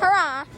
hurrah